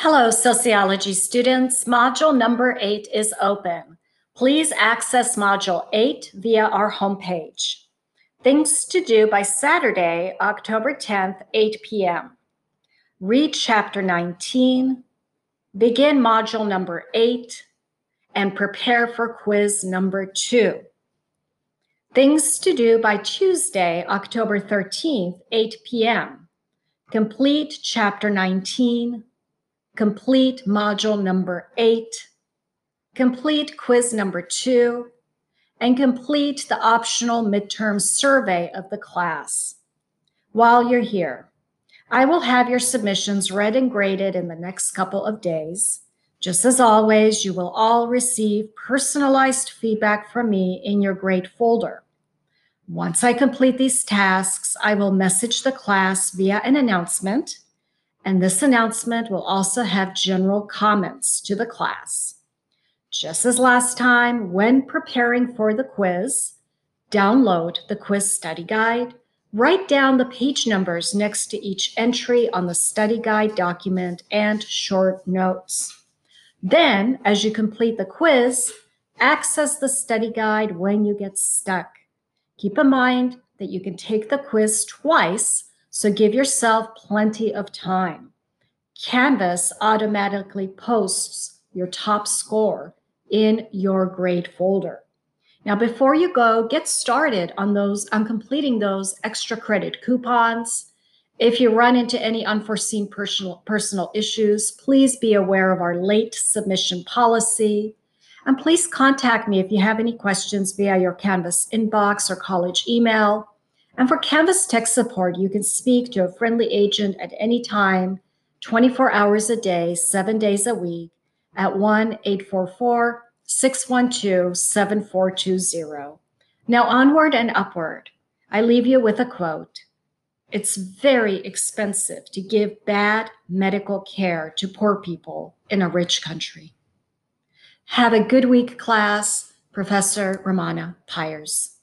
Hello, sociology students. Module number eight is open. Please access module eight via our homepage. Things to do by Saturday, October 10th, 8 p.m. Read chapter 19, begin module number eight, and prepare for quiz number two. Things to do by Tuesday, October 13th, 8 p.m. Complete chapter 19, complete module number eight, complete quiz number two, and complete the optional midterm survey of the class. While you're here, I will have your submissions read and graded in the next couple of days. Just as always, you will all receive personalized feedback from me in your grade folder. Once I complete these tasks, I will message the class via an announcement and this announcement will also have general comments to the class. Just as last time, when preparing for the quiz, download the quiz study guide, write down the page numbers next to each entry on the study guide document and short notes. Then, as you complete the quiz, access the study guide when you get stuck. Keep in mind that you can take the quiz twice so give yourself plenty of time. Canvas automatically posts your top score in your grade folder. Now, before you go, get started on those, on completing those extra credit coupons. If you run into any unforeseen personal, personal issues, please be aware of our late submission policy. And please contact me if you have any questions via your Canvas inbox or college email. And for Canvas tech support, you can speak to a friendly agent at any time, 24 hours a day, seven days a week at 1 844 612 7420. Now, onward and upward, I leave you with a quote. It's very expensive to give bad medical care to poor people in a rich country. Have a good week, class. Professor Romana Pyers.